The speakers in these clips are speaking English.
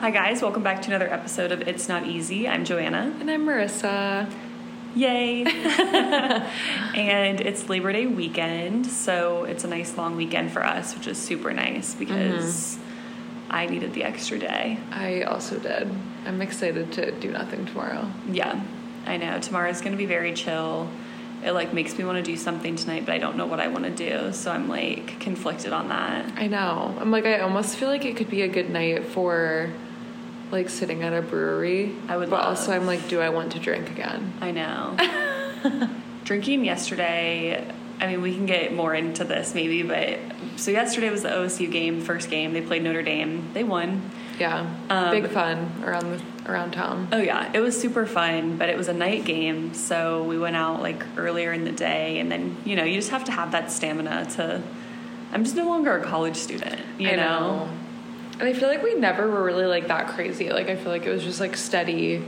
Hi, guys. Welcome back to another episode of It's Not Easy. I'm Joanna. And I'm Marissa. Yay! and it's Labor Day weekend, so it's a nice long weekend for us, which is super nice because mm-hmm. I needed the extra day. I also did. I'm excited to do nothing tomorrow. Yeah, I know. Tomorrow's going to be very chill. It like makes me want to do something tonight, but I don't know what I want to do, so I'm like conflicted on that. I know. I'm like, I almost feel like it could be a good night for like sitting at a brewery. I would But love. also, I'm like, do I want to drink again? I know. Drinking yesterday, I mean, we can get more into this maybe, but so yesterday was the OSU game, first game. They played Notre Dame. They won. Yeah. Um, Big fun around the around town. Oh yeah, it was super fun, but it was a night game, so we went out like earlier in the day, and then you know you just have to have that stamina to. I'm just no longer a college student, you I know. And I feel like we never were really like that crazy. Like I feel like it was just like steady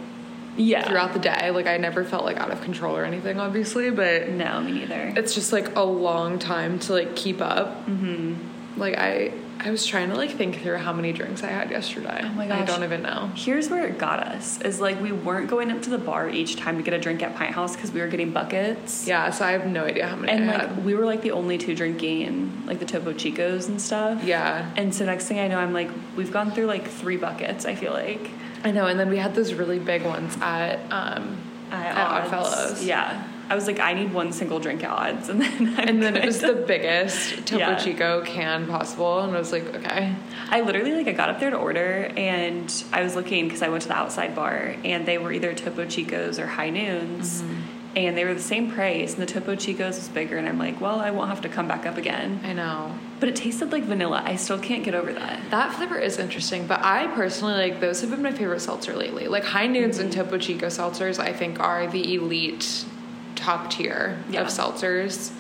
Yeah. throughout the day. Like I never felt like out of control or anything, obviously, but No, me neither. it's just like a long time to like keep up. Mm-hmm. Like I, I was trying to like think through how many drinks I had yesterday. Oh my gosh. I don't even know. Here's where it got us: is like we weren't going up to the bar each time to get a drink at Pint House because we were getting buckets. Yeah, so I have no idea how many And I like had. we were like the only two drinking like the Topo Chicos and stuff. Yeah, And so next thing I know, I'm like, we've gone through like three buckets. I feel like I know. And then we had those really big ones at um at, At. Oddfellows. Yeah, I was like, I need one single drink at odds, and then I'm and then it was the biggest Topo Yeah. Chico can possible, and I was like, okay, I literally like I got up there to order, and I was looking because I went to the outside bar, and they were either Topo Chicos or High Noons. Mm-hmm. And they were the same price, and the Topo Chicos was bigger, and I'm like, well, I won't have to come back up again. I know. But it tasted like vanilla. I still can't get over that. That flavor is interesting, but I personally like those have been my favorite seltzer lately. Like High Noons and Topo Chico seltzers, I think are the elite top tier Yeah. of seltzers.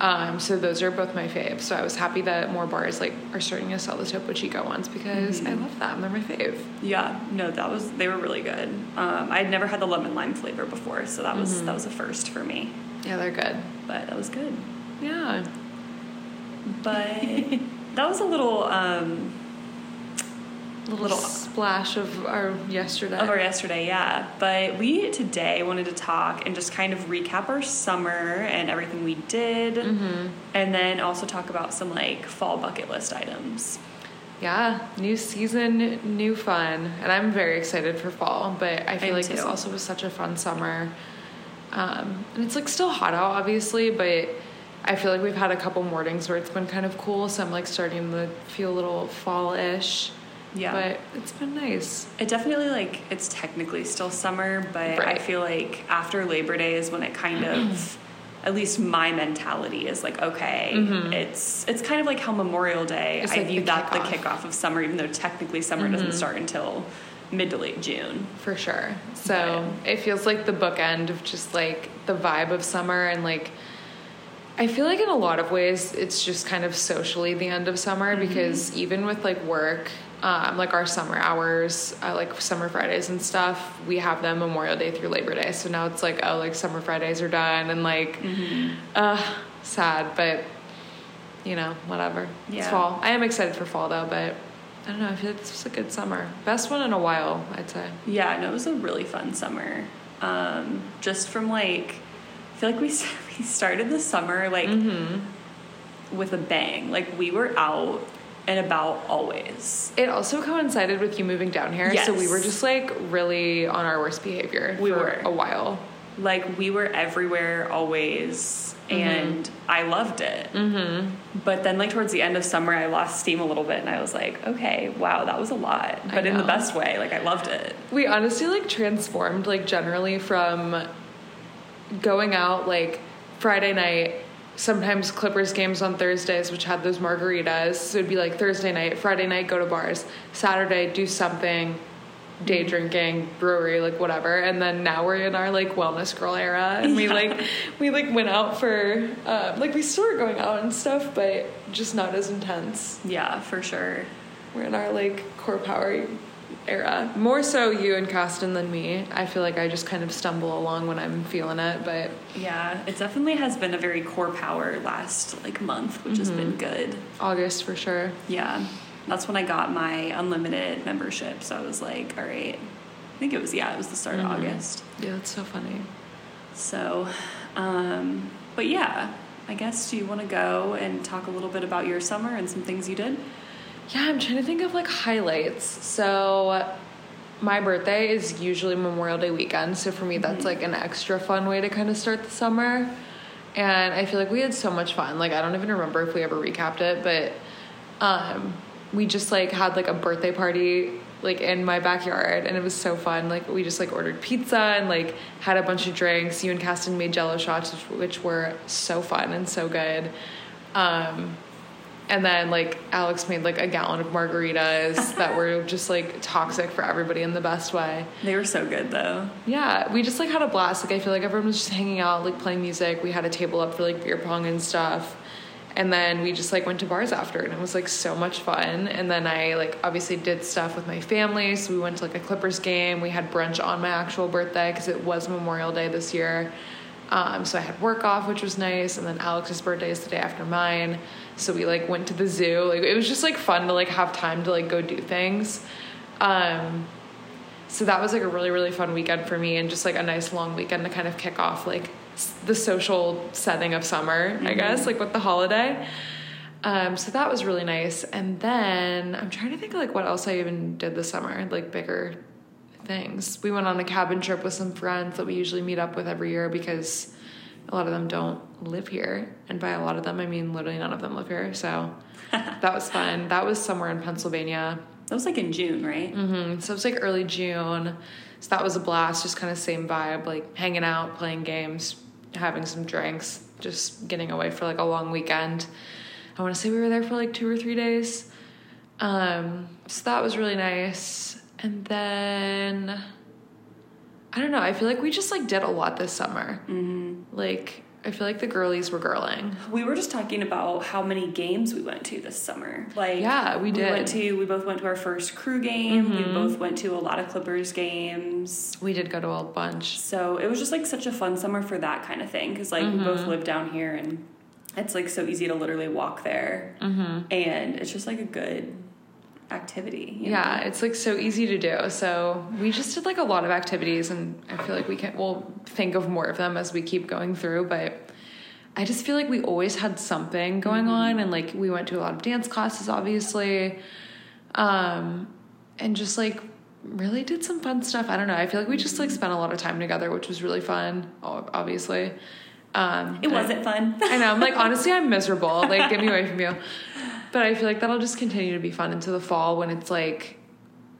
Um, so those are both my faves. So I was happy that more bars like are starting to sell the Topo Chico ones because I love them. They're my fave. Yeah, no, that was they were really good. Um, I had never had the lemon lime flavor before, so that was Mm-hmm. that was a first for me. Yeah, they're good. But that was good. Yeah. But that was a little um, Little, Little- splash of our yesterday. of our yesterday, yeah. But we today wanted to talk and just kind of recap our summer and everything we did, Mm-hmm. and then also talk about some like fall bucket list items. Yeah, new season, new fun, and I'm very excited for fall. But I feel am like this also was such a fun summer, um, and it's like still hot out, obviously, but I feel like we've had a couple mornings where it's been kind of cool, so I'm like starting to feel a little fall-ish. Yeah. but it's been nice. It definitely like it's technically still summer, but I feel like after Labor Day is when it kind of at least my mentality is like okay, it's it's kind of like how Memorial Day Mm-hmm. It's I like view the that the kickoff. Mm-hmm. kickoff of summer even though technically summer doesn't start until mid to late June. For sure. So it feels like the bookend of just like the vibe of summer and like I feel like in a lot of ways it's just kind of socially the end of summer because even with like work, um, like our summer hours, uh, like summer Fridays and stuff, we have them Memorial Day through Labor Day. So now it's like, oh, like summer Fridays are done and like, uh, sad, but you know, whatever. It's Yeah. fall. I am excited for fall though, but I don't know. I feel like this was a good summer. Best one in a while, I'd say. Yeah, no, it was a really fun summer. Um, just from like, I feel like we we started the summer like Mm-hmm. with a bang. Like we were out and about always. It also coincided with you moving down here, so we were just like really on our worst behavior We for were. a while. Like we were everywhere always, and I loved it. Mm-hmm. But then, like towards the end of summer, I lost steam a little bit, and I was like, okay, wow, that was a lot, but in the best way. Like I loved it. We honestly like transformed like generally from going out like Friday night, sometimes Clippers games on Thursdays, which had those margaritas. So it'd be like Thursday night, Friday night, go to bars, Saturday, do something, day drinking, brewery, like whatever. And then now we're in our like wellness girl era, and we like we like went out for um, like we still are going out and stuff, but just not as intense. Yeah, for sure. We're in our like core power era. More so you and Caston than me. I feel like I just kind of stumble along when I'm feeling it, but Yeah, it definitely has been a very core power last like month, which has been good. August for sure. Yeah, that's when I got my unlimited membership. So I was like, all right. I think it was yeah, it was the start of August. Yeah, that's so funny. So, um, but yeah, I guess do you want to go and talk a little bit about your summer and some things you did? Yeah, I'm trying to think of like highlights. So my birthday is usually Memorial Day weekend, so for me that's like an extra fun way to kind of start the summer. And I feel like we had so much fun. Like I don't even remember if we ever recapped it, but um we just like had like a birthday party like in my backyard and it was so fun. Like we just like ordered pizza and like had a bunch of drinks. You and Caston made jello shots which, which were so fun and so good. Um and then like Alex made like a gallon of margaritas that were just like toxic for everybody in the best way. They were so good though. Yeah, we just like had a blast. Like I feel like everyone was just hanging out, like playing music. We had a table up for like beer pong and stuff. And then we just like went to bars after and it was like so much fun. And then I like obviously did stuff with my family. So we went to like a Clippers game. We had brunch on my actual birthday because it was Memorial Day this year. Um, so I had work off, which was nice. And then Alex's birthday is the day after mine. So we like went to the zoo. Like it was just like fun to like have time to like go do things. Um, so that was like a really really fun weekend for me and just like a nice long weekend to kind of kick off like s- the social setting of summer i guess like with the holiday um, so that was really nice and then i'm trying to think of like what else i even did this summer like bigger things we went on a cabin trip with some friends that we usually meet up with every year because a lot of them don't live here and by a lot of them i mean literally none of them live here so that was fun that was somewhere in pennsylvania That was like in June, right? Mm-hmm. So it was like early June. So that was a blast, just kind of same vibe, like hanging out, playing games, having some drinks, just getting away for like a long weekend. I want to say we were there for like two or three days. Um, so that was really nice. And then I don't know, I feel like we just like did a lot this summer. Mm-hmm. Like I feel like the girlies were girling. We were just talking about how many games we went to this summer. Like Yeah, we did. We went to we both went to our first crew game. We Mhm. both went to a lot of Clippers games. We did go to a bunch. So it was just like such a fun summer for that kind of thing because like we both Mm-hmm. live down here and it's like so easy to literally walk there Mm-hmm. and it's just like a good activity. Yeah, know? it's like so easy to do. So we just did like a lot of activities, and I feel like we can we'll think of more of them as we keep going through. But I just feel like we always had something going on, and like we went to a lot of dance classes, obviously, um, and just like really did some fun stuff. I don't know. I feel like we just like spent a lot of time together, which was really fun. Obviously, um, It wasn't fun. I know. I'm like, honestly, I'm miserable. Like, get me away from you. But I feel like that'll just continue to be fun into the fall when it's like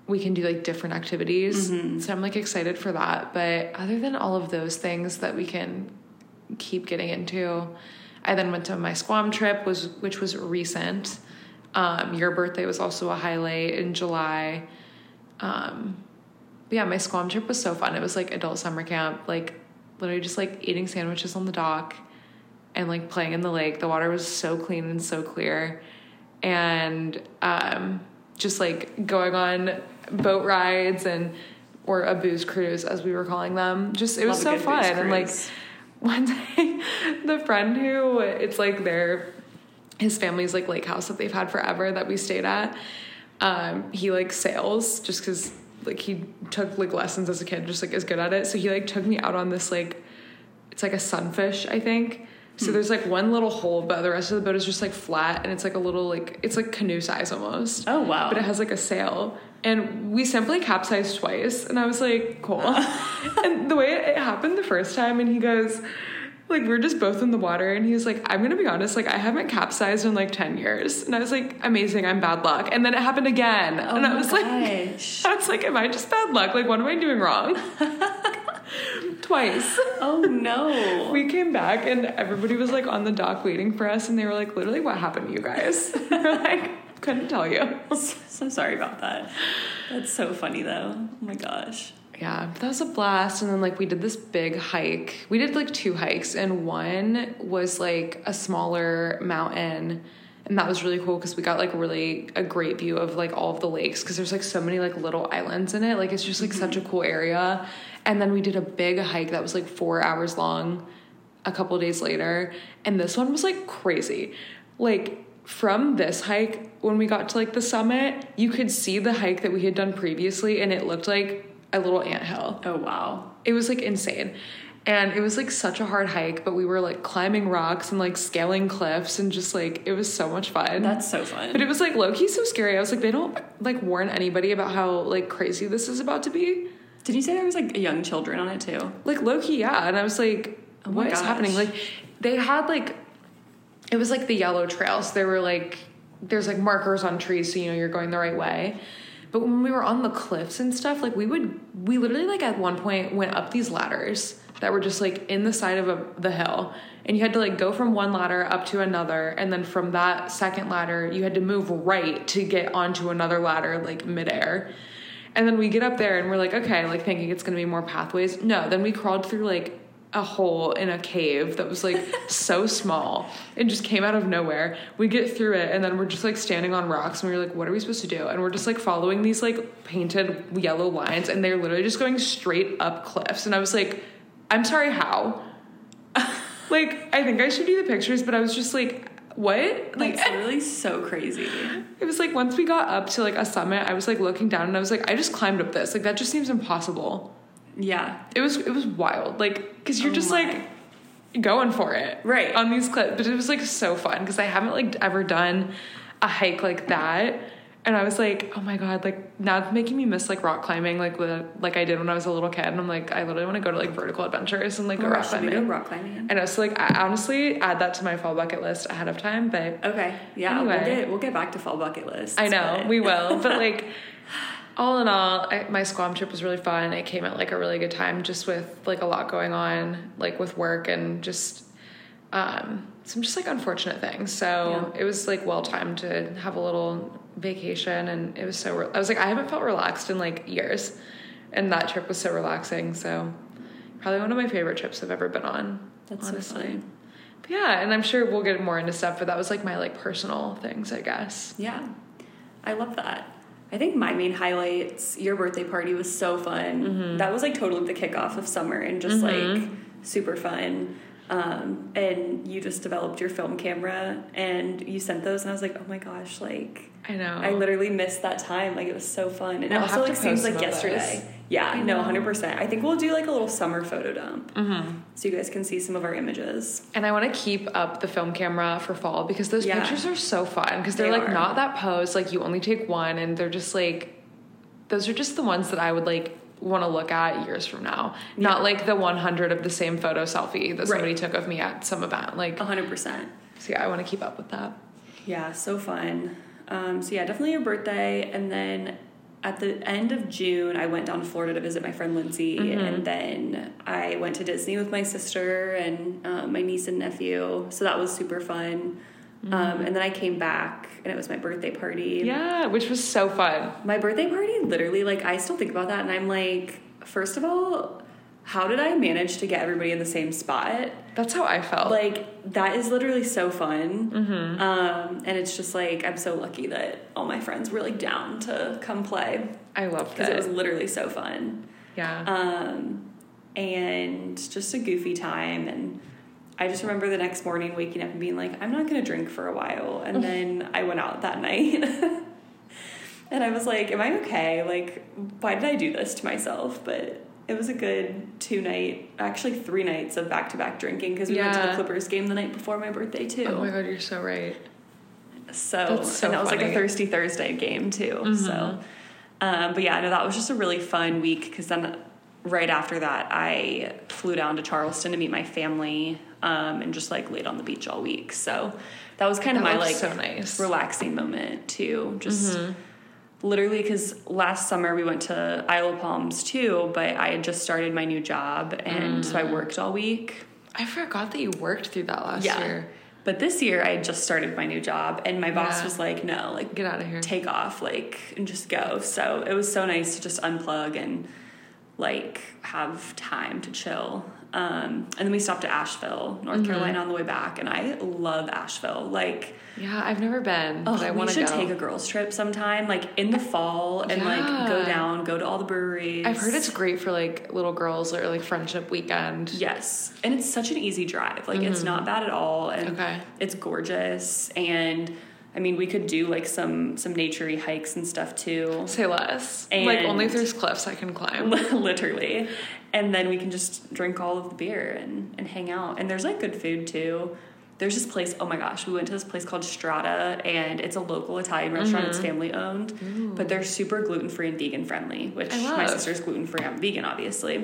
we can do like different activities. So I'm like excited for that. But other than all of those things that we can keep getting into, I then went to my Squam trip, was which was recent. Um, your birthday was also a highlight in July. Um, but yeah, my Squam trip was so fun. It was like adult summer camp, like literally just like eating sandwiches on the dock and like playing in the lake. The water was so clean and so clear. And um, just like going on boat rides and or a booze cruise as we were calling them. Just it was Love so fun. And like one day the friend who it's like their his family's like lake house that they've had forever that we stayed at. Um, he like sails just because like he took like lessons as a kid, just like is good at it. So he like took me out on this like it's like a sunfish, I think. So hmm. there's like one little hole, but the rest of the boat is just like flat, and it's like a little like it's like canoe size almost. Oh, wow. But it has like a sail, and we simply capsized twice, and I was like, cool. and the way it happened the first time, and he goes, like we are just both in the water, and he was like, I'm gonna be honest, like I haven't capsized in like ten years, and I was like, amazing, I'm bad luck, and then it happened again, Oh and I oh my was like, gosh. I was like, am I just bad luck? Like what am I doing wrong? Twice. Oh no. We came back and everybody was like on the dock waiting for us, and they were like, literally, what happened to you guys? like, couldn't tell you. so sorry about that. That's so funny though. Oh my gosh. Yeah, that was a blast. And then like we did this big hike. We did like two hikes, and one was like a smaller mountain. and that was really cool because we got like really a great view of like all of the lakes because there's like so many like little islands in it. Like it's just like such a mm-hmm. cool area. And then we did a big hike that was like four hours long a couple days later, and this one was like crazy. Like from this hike, when we got to like the summit, you could see the hike that we had done previously, and it looked like a little anthill. Oh wow. It was like insane. And it was like such a hard hike, but we were like climbing rocks and like scaling cliffs and just like it was so much fun. That's so fun. but it was like low key so scary. I was like, they don't like warn anybody about how like crazy this is about to be. Did you say there was like young children on it too? Like Loki, yeah. And I was like, Oh what is gosh. happening? Like they had like it was like the yellow trails. There were like there's like markers on trees so you know you're going the right way. But when we were on the cliffs and stuff, like we would we literally like at one point went up these ladders that were just like in the side of a, the hill and you had to like go from one ladder up to another and then from that second ladder you had to move right to get onto another ladder like midair and then we get up there and we're like okay like thinking it's gonna be more pathways. No then we crawled through like a hole in a cave that was like so small. And just came out of nowhere. We get through it and then we're just like standing on rocks and we're like what are we supposed to do? And we're just like following these like painted yellow lines and they're literally just going straight up cliffs. And i was like i'm sorry how? Like i think i should do the pictures but i was just like what like That's really so crazy. it was like once we got up to like a summit i was like looking down and i was like i just climbed up this like that just seems impossible Yeah. it was it was wild like because you're Oh just my. like going for it Right. on these clips but it was like so fun because i haven't like ever done a hike like that and i was like oh my god like now it's making me miss like rock climbing like like i did when i was a little kid and i'm like i literally want to go to like vertical adventures and like go Oh, rock should we go climbing rock climbing? and i was like i honestly add that to my fall bucket list ahead of time but Okay. Yeah. We'll get we'll get back to fall bucket list. I know we will, but like all in all, I, my Squam trip was really fun. It came at like a really good time, just with like a lot going on, like with work and just um, some just like unfortunate things. So it was like well timed to have a little vacation, and it was so. Re- I was like, I haven't felt relaxed in like years, and that trip was so relaxing. So probably one of my favorite trips I've ever been on. That's so honestly. fun. But yeah, and I'm sure we'll get more into stuff, but that was like my like personal things, I guess. Yeah. I love that. I think my main highlights, your birthday party was so fun. Mm-hmm. That was like totally the kickoff of summer and just like super fun. Um, and you just developed your film camera and you sent those and I was like, oh my gosh, like I know. I literally missed that time. Like it was so fun. And We'll it also like seems like yesterday. those. Yeah, I no, know. hundred percent. I think we'll do like a little summer photo dump. Mm-hmm. So you guys can see some of our images. And I want to keep up the film camera for fall because those Yeah. pictures are so fun because they're They like are. not that pose like you only take one and they're just like those are just the ones that I would like want to look at years from now. Not like the 100 of the same photo selfie that somebody Right. took of me at some event. Like hundred percent. so yeah, I want to keep up with that. Yeah, so fun. Um, so yeah, definitely your birthday, and then at the end of June, I went down to Florida to visit my friend Lindsay, Mm-hmm. and then I went to Disney with my sister and um, my niece and nephew. So that was super fun. Um, and then I came back, and it was my birthday party. Mm-hmm. Yeah, which was so fun. My birthday party, literally, like I still think about that, and I'm like, first of all, how did I manage to get everybody in the same spot? That's how I felt. Like that is literally so fun, Mm-hmm. um, and it's just like I'm so lucky that all my friends were like down to come play I loved because it. it was literally so fun, yeah. um, and just a goofy time. And I just remember the next morning waking up and being like, I'm not gonna drink for a while, and then I went out that night. And I was like, "Am I okay? Like, why did I do this to myself?" But it was a good two night, actually three nights of back to back drinking because we went to the Clippers game the night before my birthday too. oh my god, you're so right. So, so and that was like a thirsty Thursday game too. So, um, but yeah, no, that was just a really fun week because then right after that, I flew down to Charleston to meet my family um, and just like laid on the beach all week. So that was kind of That my like so nice. relaxing moment too. Just literally because last summer we went to Isle of Palms too, but I had just started my new job and so I worked all week. I forgot that you worked through that last Yeah. year. But this year I had just started my new job and my boss Yeah. was like, no, like Get out of here. take off, like, and just go. So it was so nice to just unplug and like have time to chill. Um, and then we stopped at Asheville, North Carolina on the way back. And I love Asheville. Like, Yeah, I've never been, oh, I we want to should go. take a girls' trip sometime, like in the fall, and like go down, go to all the breweries. I've heard it's great for like little girls or like friendship weekend. Yes, and it's such an easy drive. Like it's not bad at all, and Mm-hmm. Okay. it's gorgeous. And I mean, we could do like some some naturey hikes and stuff too, Say less. like only if there's cliffs I can climb. literally. And then we can just drink all of the beer and and hang out. And there's like good food too. There's this place. Oh my gosh, we went to this place called Strada, and it's a local Italian restaurant. Mm-hmm. It's family owned, but they're super gluten free and vegan friendly. Which my sister's gluten free. I'm vegan, obviously.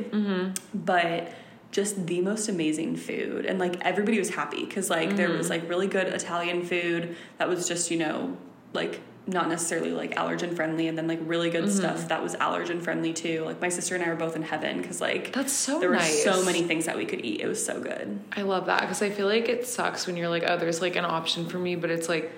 but just the most amazing food. And like everybody was happy because like there was mm-hmm. like really good italian food that was just you know like not necessarily like allergen friendly and then like really good mm-hmm. stuff that was allergen friendly too. Like my sister and i were both in heaven because like That's so there nice. were so many things that we could eat. It was so good. I love that because I feel like it sucks when you're like, oh, there's like an option for me, but it's like,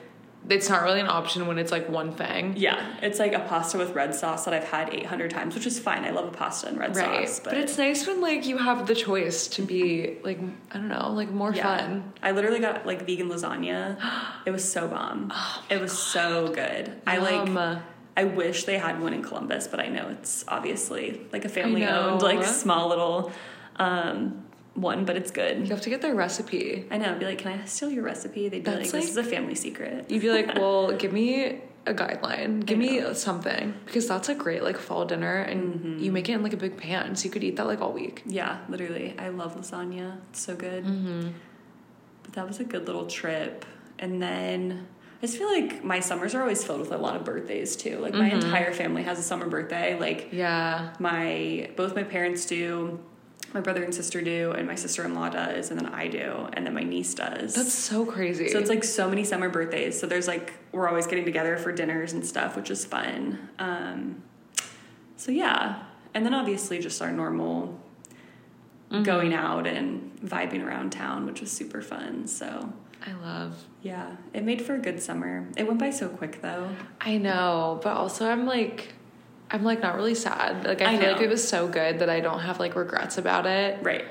it's not really an option when it's like one thing. yeah it's like a pasta with red sauce that i've had 800 times which is fine i love a pasta and red Right. sauce But, it's nice when like you have the choice to be like, I don't know, like more Yeah. fun. I literally got like vegan lasagna. It was so bomb. it was so good. I like I wish they had one in Columbus, but I know it's obviously like a family owned, like small little um one, but it's good. You have to get their recipe. I know. I'd be like, can I steal your recipe? They'd be That's like, this is a family secret. You'd be like, well, give me a guideline. Give me something. Because that's a great like fall dinner and Mm-hmm. you make it in like a big pan. So you could eat that like all week. Yeah, literally. I love lasagna. It's so good. Mm-hmm. But that was a good little trip. And then I just feel like my summers are always filled with a lot of birthdays too. Like my Mm-hmm. entire family has a summer birthday. Like Yeah. my both my parents do, my brother and sister do, and my sister in law does, and then I do, and then my niece does. That's so crazy. so it's like so many summer birthdays. So there's like we're always getting together for dinners and stuff, which is fun. Um, so yeah, and then obviously just our normal Mm-hmm. going out and vibing around town, which was super fun. So I love. yeah, it made for a good summer. It went by so quick though. I know, but also I'm like, I'm like not really sad. Like I, I feel like it was so good that I don't have like regrets about it. Right.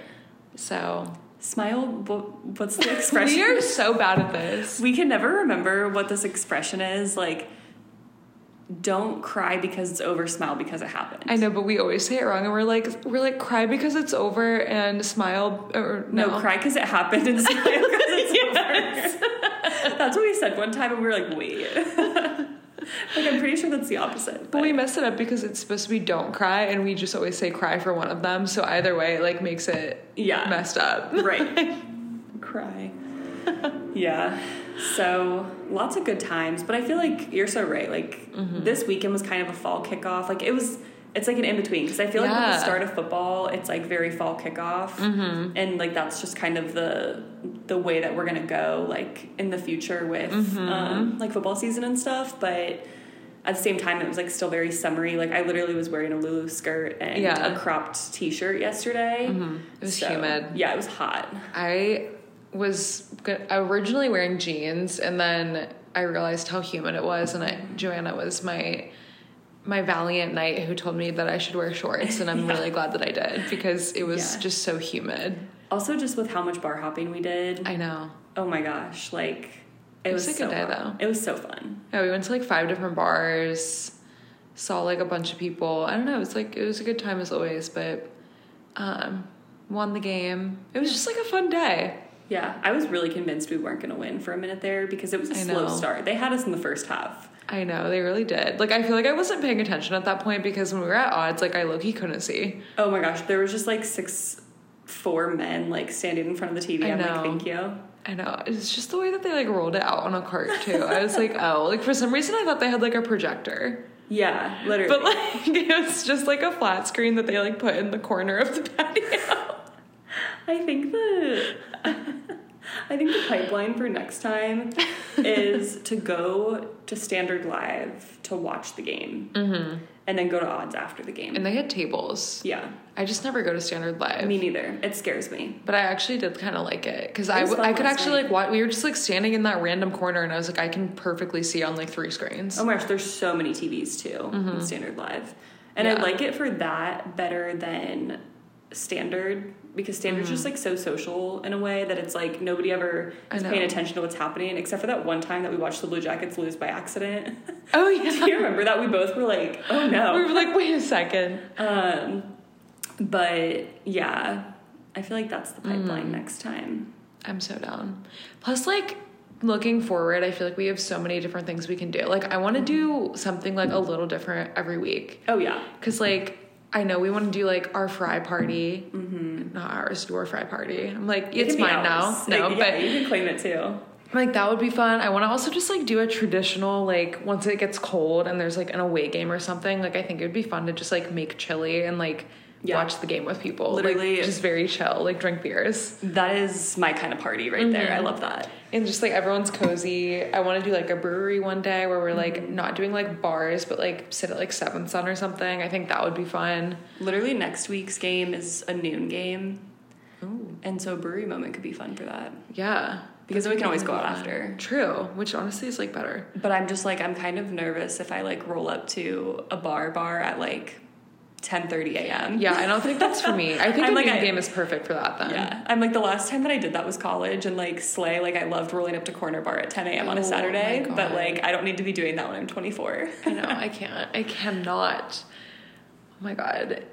So Smile. wh- What's the expression? we are so bad at this. We can never remember what this expression is. Like, don't cry because it's over, smile because it happened. I know, but we always say it wrong, and we're like, we're like, cry because it's over, and smile or No, no, cry because it happened and smile because it's over. that's what we said one time, and we were like, wait. like, I'm pretty sure that's the opposite. But we messed it up because it's supposed to be don't cry, and we just always say cry for one of them. So either way, it like makes it yeah. messed up. right. cry. yeah. So lots of good times, but I feel like you're so right. Like Mm-hmm. this weekend was kind of a fall kickoff. Like it was, it's like an in between because I feel like with the start of football, it's like very fall kickoff, Mm-hmm. and like that's just kind of the the way that we're gonna go like in the future with Mm-hmm. um, like football season and stuff. But at the same time, it was like still very summery. Like I literally was wearing a Lulu skirt and Yeah. a cropped T-shirt yesterday. It was So, humid. Yeah, it was hot. I was originally wearing jeans, and then I realized how humid it was, and I, Joanna was my my valiant knight who told me that I should wear shorts, and I'm Yeah. really glad that I did because it was Yeah. just so humid. Also, just with how much bar hopping we did. I know. Oh my gosh, like it, It was, was a so good day, fun. though. It was so fun. Yeah, we went to like five different bars, saw like a bunch of people. I don't know. It was like it was a good time as always, but um, won the game. It was just like a fun day. Yeah, I was really convinced we weren't going to win for a minute there because it was a I slow know. start. They had us in the first half. I know they really did. Like I feel like I wasn't paying attention at that point because when we were at odds, like I low key couldn't see. Oh my gosh, there was just like six, four men like standing in front of the TV. I I'm know. like, thank you. I know it's just the way that they like rolled it out on a cart too. I was like, oh, like for some reason I thought they had like a projector, Yeah, literally. but like it was just like a flat screen that they like put in the corner of the patio. I think the I think the pipeline for next time is to go to Standard Live to watch the game, mm-hmm. and then go to odds after the game. And they had tables. yeah, I just never go to Standard Live. me neither. It scares me. But I actually did kind of like it because I, was w- fun I could actually night. like watch. We were just like standing in that random corner, and I was like, I can perfectly see on like three screens. Oh my gosh, there's so many TVs too in Standard Live, and I Mm-hmm. Like it for that better than standard because standard's just like so social in a way that it's like nobody ever is paying attention to what's happening except for that one time that we watched the Blue Jackets lose by accident. Oh yeah. Do you remember that? We both were like, oh no. We were like, wait a second. Um, but yeah, I feel like that's the Mm. pipeline next time. I'm so down. Plus, like looking forward, I feel like we have so many different things we can do. Like, I want to do something like a little different every week. Oh yeah. Cause like I know we want to do like our fry party, mm-hmm. not ours, your fry party. I'm like, It it's mine now. No, Like, but you can claim it too. I'm like that would be fun. I want to also just like do a traditional like once it gets cold and there's like an away game or something. Like I think it would be fun to just like make chili and like Yeah. watch the game with people. Literally- like, just very chill. Like drink beers That is my kind of party right there. Mm-hmm. I love that. and just like everyone's cozy. I want to do like a brewery one day where we're like Mm-hmm. not doing like bars but like sit at like Seventh Son or something. I think that would be fun. Literally, next week's game is a noon game, Ooh. and so brewery moment could be fun for that. Yeah. Because then we can always go out after. True, which honestly is like better. But I'm just like I'm kind of nervous if I like roll up to a bar bar at like 10:30 a.m. Yeah, I don't think that's for me. I think I'm a like, I- game is perfect for that then. Yeah, I'm like the last time that I did that was college and like Slay. Like I loved rolling up to Corner Bar at 10 a.m. on Oh a Saturday, God. but like I don't need to be doing that when I'm 24. I know, I can't. I cannot. Oh my god.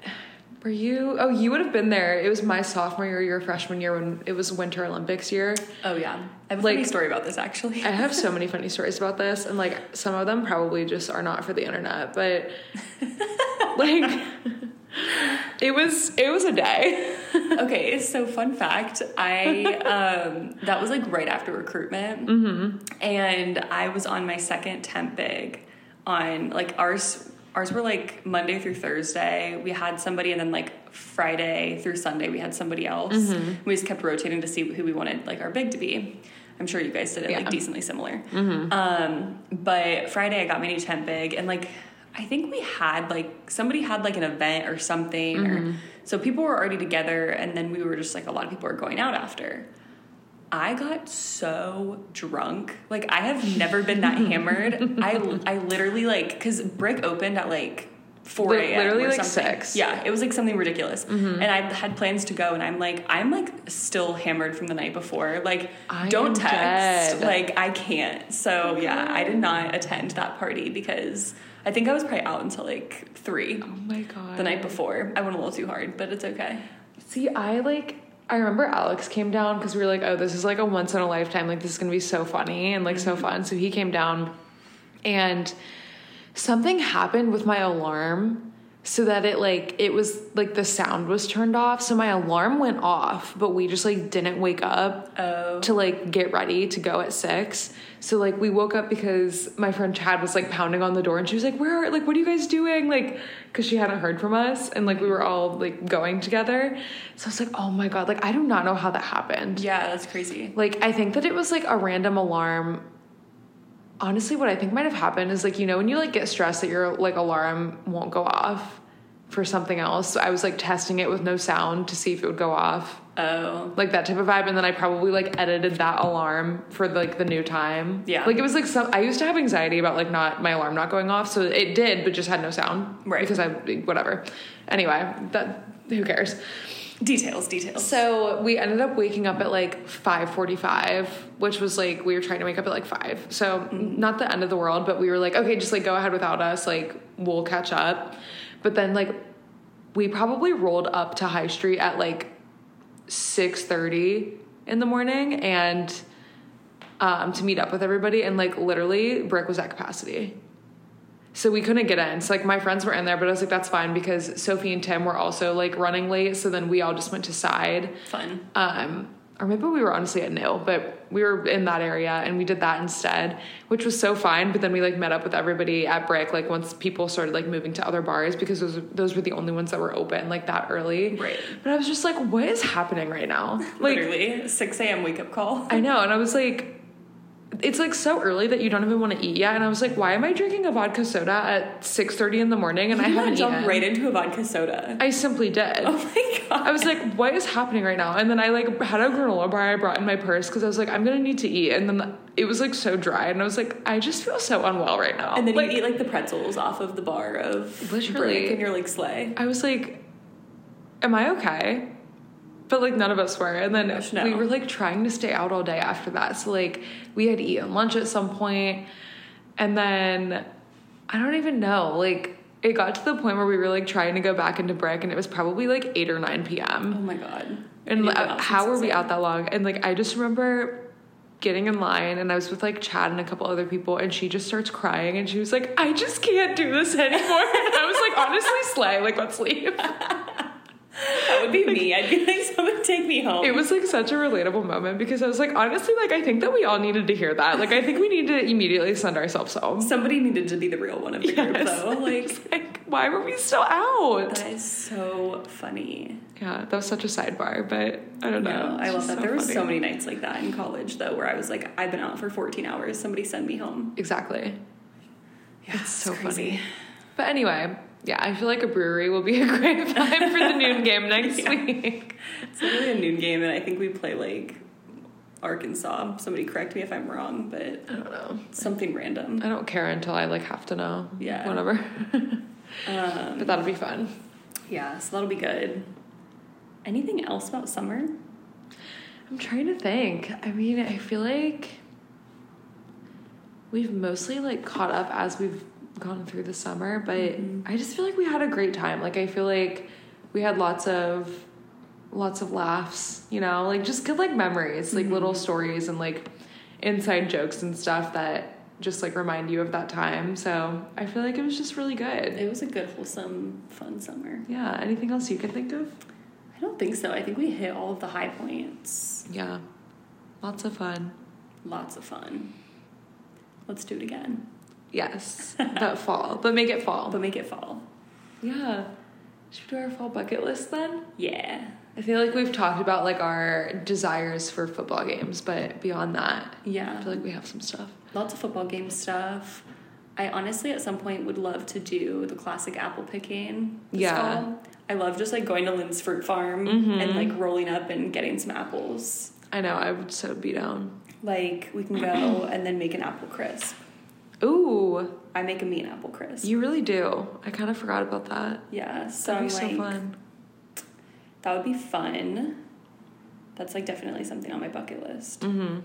Were you oh you would have been there. It was my sophomore year, your freshman year when it was winter Olympics year. Oh yeah, I have a Like- funny story about this actually. I have so many funny stories about this, and like some of them probably just are not for the internet, but like it was it was a day. okay, so fun fact, I um that was like right after recruitment, mm-hmm. and I was on my second temp big on like ours. Ours were like Monday through Thursday. We had somebody, and then like Friday through Sunday, we had somebody else. Mm-hmm. We just kept rotating to see who we wanted like our big to be. I'm sure you guys did it Yeah. like decently similar. Mm-hmm. Um, but Friday I got my new temp big, and like I think we had like somebody had like an event or something, or mm-hmm. so people were already together, and then we were just like a lot of people were going out after. I got so drunk. Like I have never been that hammered. I I literally like because Brick opened at like four a.m. literally, or like, something. six. Mm-hmm. Yeah, it was like something ridiculous. And I had plans to go, and I'm like, I'm like still hammered from the night before. Like, I don't text. dead. Like I can't. So yeah, I did not attend that party because I think I was probably out until like three. Oh my god. the night before. I went a little too hard, but it's okay. See, I like I remember Alex came down because we were like, oh, this is like a once in a lifetime. Like this is gonna be so funny and like so mm-hmm. fun. So he came down, and something happened with my alarm so that it like it was like the sound was turned off. So my alarm went off, but we just like didn't wake up Oh. to like get ready to go at six. So like we woke up because my friend Chad was like pounding on the door and she was like, "Where? Are, like, what are you guys doing?" Like, because she hadn't heard from us and like we were all like going together. So I was like, "Oh my god!" Like I do not know how that happened. Yeah, that's crazy. Like I think that it was like a random alarm. Honestly, what I think might have happened is like you know when you like get stressed that your like alarm won't go off for something else. So I was like testing it with no sound to see if it would go off Oh. like that type of vibe and then i probably like edited that alarm for like the new time Yeah. like it was like some i used to have anxiety about like not my alarm not going off so it did but just had no sound Right. because i whatever anyway that who cares Details, details. so we ended up waking up at like 5.45 which was like we were trying to wake up at like 5 so not the end of the world but we were like okay just like go ahead without us like we'll catch up. But then like we probably rolled up to high street at like 6.30 in the morning and um, to meet up with everybody and like literally brick was at capacity so we couldn't get in. So like my friends were in there, but I was like, that's fine because Sophie and Tim were also like running late. So then we all just went to side. Fun. Um, or maybe we were honestly at Nil, but we were in that area and we did that instead, which was so fine. But then we like met up with everybody at Brick, like once people started like moving to other bars because those those were the only ones that were open like that early. Right. But I was just like, what is happening right now? Like Literally, 6 a.m. wake up call. I know, and I was like, it's like so early that you don't even want to eat yet. And I was like, why am I drinking a vodka soda at six thirty in the morning and I You haven't jumped eaten? right into a vodka soda. I simply did. oh my god. I was like, what is happening right now? And then I like had a granola bar I brought in my purse because I was like, I'm gonna need to eat. And then it was like so dry, and I was like, I just feel so unwell right now. and then like, you eat like the pretzels off of the bar of Literally. And you're like slay. I was like, Am I okay? But like none of us were. And then Gosh, no. we were like trying to stay out all day after that. So like we had eaten lunch at some point, and then I don't even know. Like it got to the point where we were like trying to go back into brick, and it was probably like eight or nine p.m. Oh my god. And out how were we out that long? And like I just remember getting in line and I was with like Chad and a couple other people and she just starts crying and she was like, I just can't do this anymore. and I was like, honestly, slay, like let's leave. That would be me. I'd be like, someone take me home. It was like such a relatable moment because I was like, honestly, like I think that we all needed to hear that. Like I think we need to immediately send ourselves home. Somebody needed to be the real one of the group, though. Like, like, why were we still out? that is so funny. Yeah, that was such a sidebar, but I don't know. No, I love that. there were so many nights like that in college, though, where I was like, I've been out for 14 hours. Somebody send me home. Exactly. Yeah, It's so crazy. funny. But anyway, yeah, I feel like a brewery will be a great vibe for the noon game next Yeah. week. It's literally a noon game, and I think we play like Arkansas. Somebody correct me if I'm wrong, but I don't know. something random. I don't care until I like have to know. Yeah. Whatever. Um, but that'll be fun. yeah, so that'll be good. Anything else about summer? I'm trying to think. I mean, I feel like we've mostly like caught up as we've gone through the summer, but Mhm. I just feel like we had a great time. Like I feel like we had lots of lots of laughs, you know, like just good like memories, like little stories and like inside jokes and stuff that just like remind you of that time. So, I feel like it was just really good. It was a good, wholesome, fun summer. Yeah, anything else you can think of? I don't think so. I think we hit all of the high points. Yeah. Lots of fun. Lots of fun. Let's do it again, Yes, that fall, but make it fall. but make it fall. Yeah. Should we do our fall bucket list then? Yeah. I feel like we've talked about like our desires for football games, but beyond that, yeah, I feel like we have some stuff. Lots of football game stuff. I honestly, at some point, would love to do the classic apple picking. Yeah. fall. I love just like going to Lynd's fruit farm Mhm. and like rolling up and getting some apples. I know, I would so be down. Like we can go and then make an apple crisp. Ooh, I make a mean apple crisp. you really do. I kind of forgot about that. yeah, so That'd I'm be so like, fun. that would be fun. That's like definitely something on my bucket list. Mm-hmm.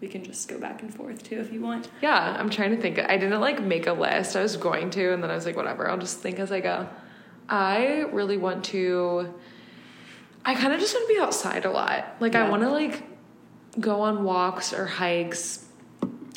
We can just go back and forth too if you want. Yeah, I'm trying to think. I didn't like make a list. I was going to, and then I was like, whatever, I'll just think as I go. I really want to. I kind of just want to be outside a lot. Like, I want to like go on walks or hikes.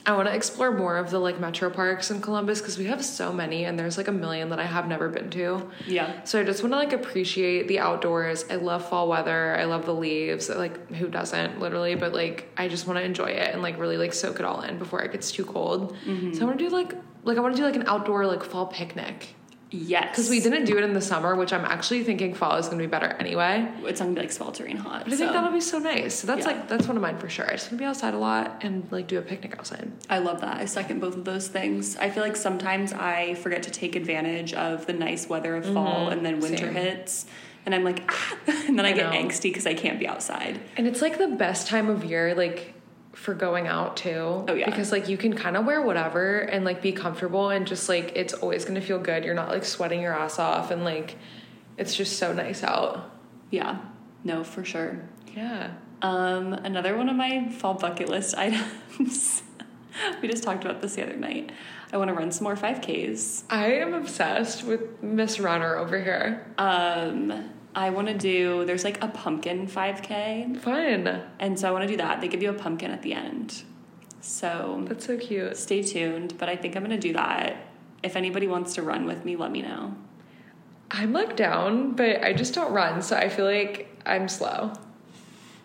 I want to explore more of the like metro parks in Columbus because we have so many, and there's like a million that I have never been to. Yeah. So I just want to like appreciate the outdoors. I love fall weather. I love the leaves. Like who doesn't literally, but like I just want to enjoy it and like really like soak it all in before it gets too cold. Mm-hmm. So I want to do like like I want to do like an outdoor like fall picnic Yes. because we didn't do it in the summer, which I'm actually thinking fall is going to be better anyway. It's gonna be like sweltering hot. But I think that'll be so nice. So that's Yeah. like that's one of mine for sure. I just want to be outside a lot and like do a picnic outside. I love that. I second both of those things. I feel like sometimes I forget to take advantage of the nice weather of fall and then winter Same. hits. And I'm like, ah, and then I, I get know. angsty because I can't be outside. And it's like the best time of year, like for going out too. Oh, yeah. Because like you can kind of wear whatever and like be comfortable and just like it's always gonna feel good. You're not like sweating your ass off and like it's just so nice out. Yeah, no, for sure. Yeah. Um, another one of my fall bucket list items. we just talked about this the other night. I want to run some more 5Ks. I am obsessed with Miss Runner over here. Um, I want to do, there's like a pumpkin 5K. Fun. And so I want to do that. They give you a pumpkin at the end. So That's so cute. stay tuned, but I think I'm going to do that. If anybody wants to run with me, let me know. I'm like down, but I just don't run, so I feel like I'm slow.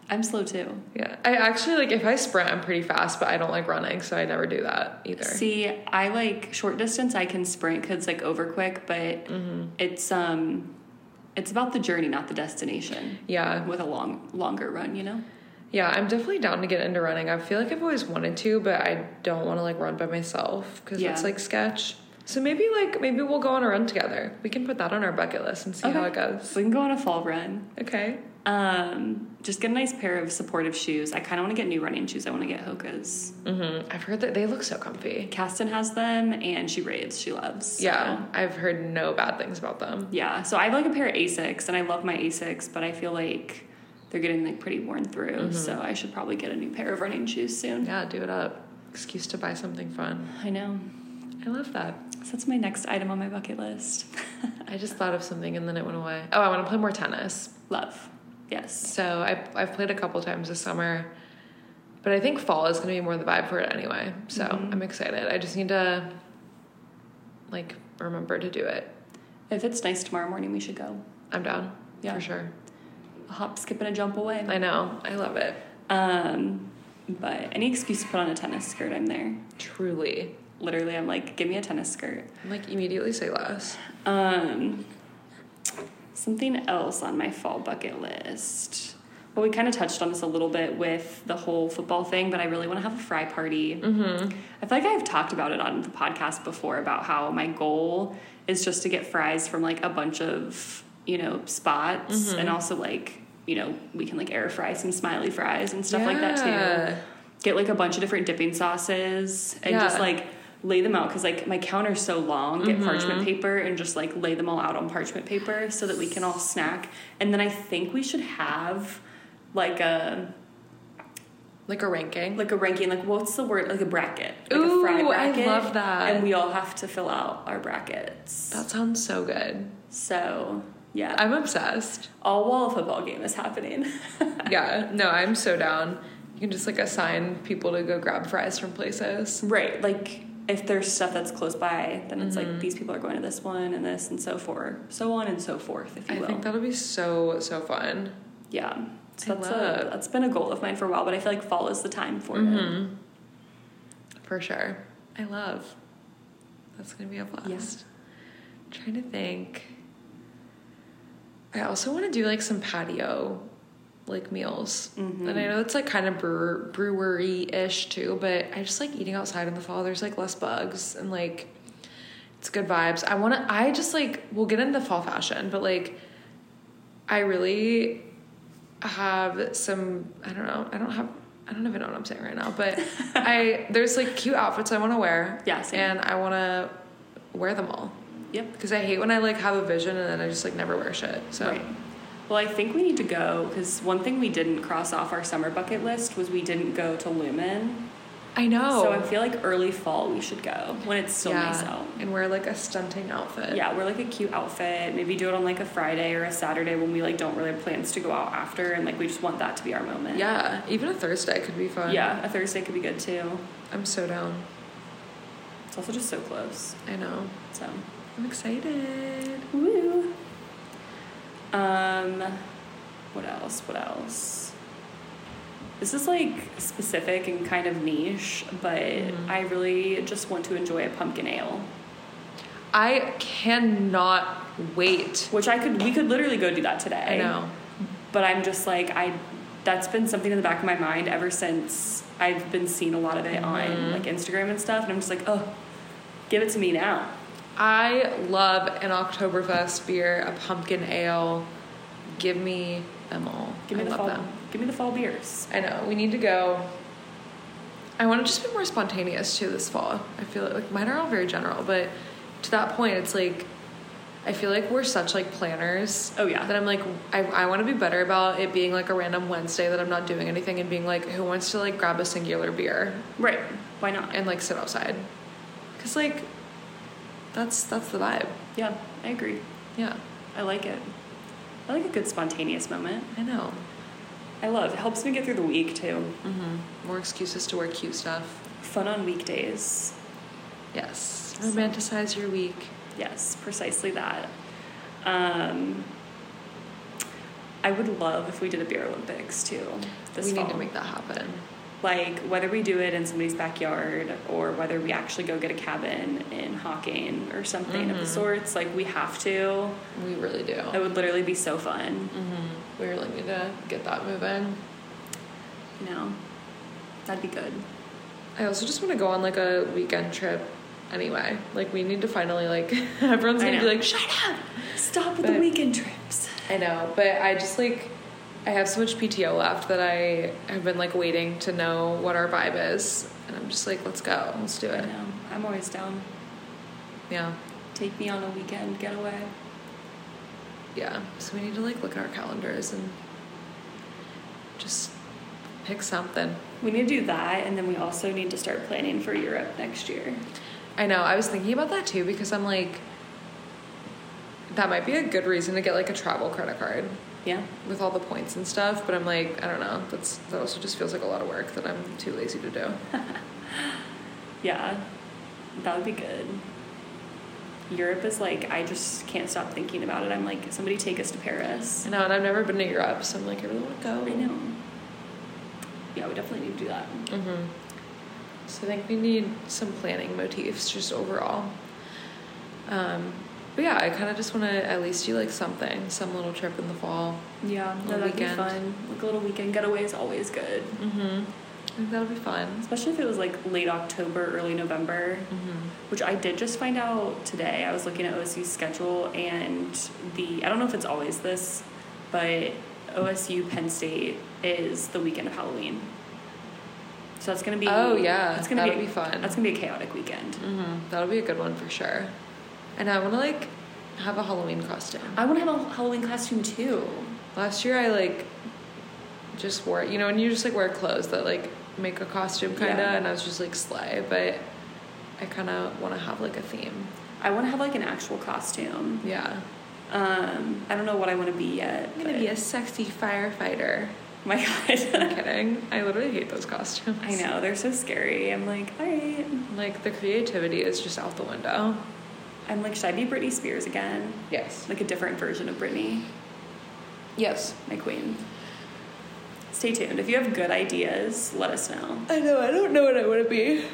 I'm slow too. Yeah. I actually like if I sprint, I'm pretty fast, but I don't like running, so I never do that either. See, I like short distance. I can sprint because like over quick, but Mm-hmm. it's um, it's about the journey, not the destination. Yeah. With a long, longer run, you know. Yeah, I'm definitely down to get into running. I feel like I've always wanted to, but I don't want to like run by myself because Yeah. it's like sketch. So maybe like maybe we'll go on a run together. We can put that on our bucket list and see how it goes. We can go on a fall run. Okay. Um, just get a nice pair of supportive shoes. I kind of want to get new running shoes. I want to get Hoka's. hmm I've heard that they look so comfy. Caston has them, and she raves. She loves. so- Yeah, I've heard no bad things about them. Yeah. So I have like a pair of Asics, and I love my Asics, but I feel like they're getting like pretty worn through. So I should probably get a new pair of running shoes soon. Yeah, do it up. Excuse to buy something fun. I know. I love that. So that's my next item on my bucket list. I just thought of something and then it went away. Oh, I want to play more tennis. love. Yes. So I, I've played a couple times this summer, but I think fall is going to be more the vibe for it anyway. So Mhm. I'm excited. I just need to like remember to do it. If it's nice tomorrow morning, we should go. I'm down. Yeah. For sure. A hop, skip, and a jump away. I know. I love it. Um, but any excuse to put on a tennis skirt, I'm there. Truly. Literally, I'm like, give me a tennis skirt. I'm like immediately say less. Um, something else on my fall bucket list. Well, we kind of touched on this a little bit with the whole football thing, but I really want to have a fry party. Mm-hmm. I feel like I've talked about it on the podcast before about how my goal is just to get fries from like a bunch of, you know, spots and also like, you know, we can like air fry some smiley fries and stuff like that too. Get like a bunch of different dipping sauces and just like lay them out because like my counter's so long. Get mm-hmm. parchment paper and just like lay them all out on parchment paper so that we can all snack. And then I think we should have like a Like a ranking. like a ranking, like what's the word? Like a bracket. Like Ooh, a fry I bracket. love that. And we all have to fill out our brackets. that sounds so good. So yeah. I'm obsessed. all while a football game is happening. yeah. No, I'm so down. You can just like assign people to go grab fries from places. right. Like if there's stuff that's close by, then it's like these people are going to this one and this and so forth. So on and so forth, if you I will. think that'll be so so fun. yeah. So I that's a that's been a goal of mine for a while, but I feel like fall is the time for it. Mm-hmm. For sure. I love. That's gonna be a blast. trying to think. I also want to do like some patio like meals. Mhm. And I know it's like kind of brewer, brewery ish too, but I just like eating outside in the fall. There's like less bugs and like it's good vibes. I want to, I just like, we'll get into fall fashion, but like, I really have some, I don't know, I don't have, I don't even know what I'm saying right now, but I, there's like cute outfits I want to wear. Yeah, same. And I want to wear them all Yep. because I hate when I like have a vision and then I just like never wear shit. So Right. Well, I think we need to go because one thing we didn't cross off our summer bucket list was we didn't go to Lumen. I know. So I feel like early fall we should go when it's still nice out. and wear like a stunting outfit. Yeah, we're like a cute outfit. Maybe do it on like a Friday or a Saturday when we like don't really have plans to go out after, and like we just want that to be our moment. Yeah, even a Thursday could be fun. Yeah, a Thursday could be good too. I'm so down. It's also just so close. I know. So, I'm excited. woo. Um, what else? What else? This is like specific and kind of niche, but Mm-hmm. I really just want to enjoy a pumpkin ale, I cannot wait. which I could. We could literally go do that today. I know. but I'm just like I that's been something in the back of my mind ever since I've been seeing a lot of it Mm-hmm. on like Instagram and stuff and I'm just like, "Oh, give it to me now." I love an Oktoberfest beer, a pumpkin ale. Give me them all. Give me I the love fall them. give me the fall beers. I know. We need to go. I want to just be more spontaneous too this fall. I feel like, like mine are all very general, but to that point, it's like I feel like we're such like planners. Oh, yeah. That I'm like I I want to be better about it being like a random Wednesday that I'm not doing anything and being like who wants to like grab a singular beer Right. Why not? and like sit outside, cause like that's that's the vibe. Yeah, I agree. Yeah, I like it. I like a good spontaneous moment. I know. I love. It helps me get through the week too. Mm-hmm. More excuses to wear cute stuff. Fun on weekdays. Yes. Romanticize your week. Yes, precisely that. Um, I would love if we did a beer Olympics too. This we fall. need to make that happen. Like whether we do it in somebody's backyard or whether we actually go get a cabin in Hocking or something of the Mhm. sorts, like we have to. We really do. It would literally be so fun, Mm-hmm. We really need to get that moving. you know. That'd be good. I also just want to go on like a weekend trip anyway. Like we need to finally like everyone's gonna be like, shut up. Stop with But- the weekend trips. I know, but I just like I have so much PTO left that I have been like waiting to know what our vibe is, and I'm just like, let's go, let's do I it. know. I'm always down. Yeah, Take me on a weekend getaway. yeah. So we need to like look at our calendars and just pick something. We need to do that, and then we also need to start planning for Europe next year. I know. I was thinking about that too because I'm like, that might be a good reason to get like a travel credit card Yeah. with all the points and stuff. But I'm like, I don't know. That's that also just feels like a lot of work that I'm too lazy to do. Yeah. That would be good. Europe is like, I just can't stop thinking about it. I'm like, somebody take us to Paris. I know, and I've never been to Europe, so I'm like, I really want to go. I know. Yeah, we definitely need to do that. Mm-hmm. So I think we need some planning motifs just overall. Um, but yeah, I kind of just want to at least do like something, some little trip in the fall. Yeah, no, that'd weekend. be fun. Like a little weekend getaway is always good. Mm-hmm. I think that'll be fun. Especially if it was like late October, early November, Mm-hmm. which I did just find out today. I was looking at OSU's schedule and the, I don't know if it's always this, but OSU Penn State is the weekend of Halloween. So that's gonna be. Oh, yeah, that's gonna that'll be, be fun. That's gonna be a chaotic weekend. Mm-hmm. That'll be a good one for sure. And I want to like have a Halloween costume. I want to have a Halloween costume too. Last year I like just wore you know and you just like wear clothes that like make a costume kind of Yeah. and I was just like slay but I kind of want to have like a theme. I want to have like an actual costume. Yeah. Um, I don't know what I want to be yet. I'm gonna be a sexy firefighter. My God, I'm kidding. I literally hate those costumes. I know they're so scary. I'm like, all right. Like the creativity is just out the window. I'm like, should I be Britney Spears again? Yes. Like a different version of Britney, Yes. my queen. Stay tuned. If you have good ideas, let us know. I know. I don't know what I want to be.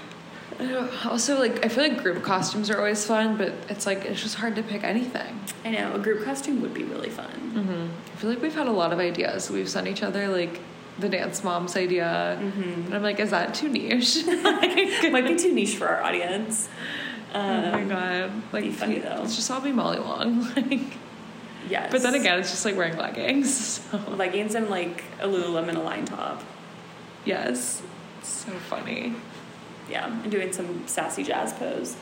I don't, also, like I feel like group costumes are always fun, but it's like it's just hard to pick anything. I know a group costume would be really fun. Mm-hmm. I feel like we've had a lot of ideas. We've sent each other like the dance moms idea, Mm-hmm. and I'm like, is that too niche? Might be too niche for our audience. Oh my Um, god! Like, be funny, though. Let's just all be Molly Long. like, Yes. but then again, it's just like wearing leggings. So leggings and like a Lululemon a line top. yes, so funny. Yeah, and doing some sassy jazz pose.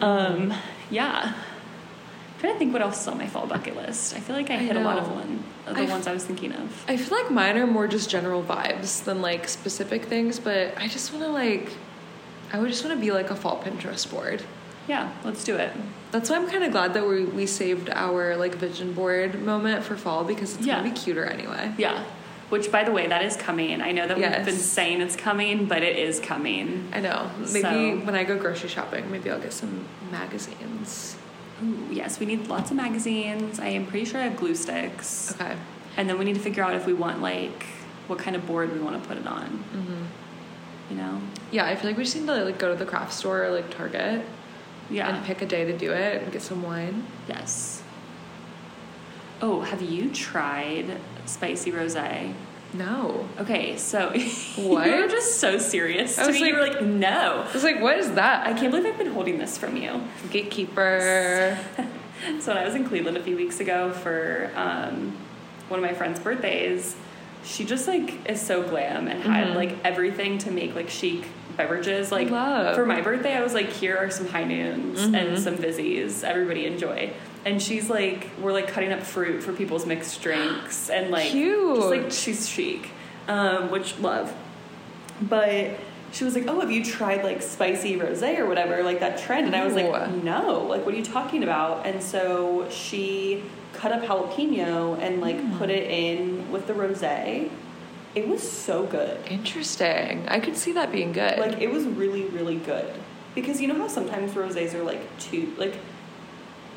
Mm-hmm. Um, yeah. I'm trying to think what else is on my fall bucket list. I feel like I, I hit a lot of one of the ones I was thinking of. I feel like mine are more just general vibes than like specific things, but I just want to like, I would just want to be like a fall Pinterest board. Yeah, let's do it. That's why I'm kind of glad that we we saved our like vision board moment for fall because it's Yeah. gonna be cuter anyway. Yeah. Which, by the way, that is coming. I know that Yes. we've been saying it's coming, but it is coming. I know. Maybe So- when I go grocery shopping, maybe I'll get some magazines. Ooh, yes, we need lots of magazines. I am pretty sure I have glue sticks. Okay. And then we need to figure out if we want, like, what kind of board we want to put it on. Mm-hmm. You know? Yeah, I feel like we just need to like go to the craft store or like Target Yeah. and pick a day to do it and get some wine. yes. Oh, have you tried spicy rosé? No. Okay, so What? you were just so serious I to was me. you were like, no. I was like, what is that? I can't believe I've been holding this from you. Gatekeeper. So when I was in Cleveland a few weeks ago for um, one of my friend's birthdays, she just like is so glam and had Mhm. like everything to make like chic beverages. Like Love. for my birthday, I was like, here are some high noons Mhm. and some vizzies. Everybody enjoy. And she's like, we're like cutting up fruit for people's mixed drinks and like Cute. just like she's chic, um, which love. But she was like, "Oh, have you tried like spicy rosé or whatever, like that trend?" And I was like, "No, like what are you talking about?" And so she cut up jalapeno and like Mm. put it in with the rosé. It was so good. Interesting. I could see that being good. Like it was really really good. Because you know how sometimes rosés are like too like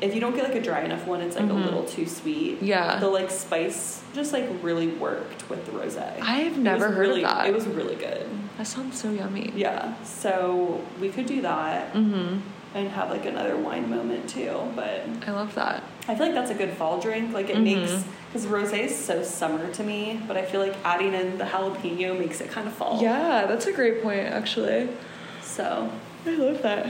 if you don't get like a dry enough one, it's like Mhm. a little too sweet. Yeah. The like spice just like really worked with the rosé. I've never heard really, of that. It was really good. that sounds so yummy. Yeah. So we could do that Mm-hmm. And have like another wine moment too. But I love that. I feel like that's a good fall drink. Like it Mhm. makes because rosé is so summer to me, but I feel like adding in the jalapeno makes it kind of fall. Yeah, that's a great point, actually. So I love that.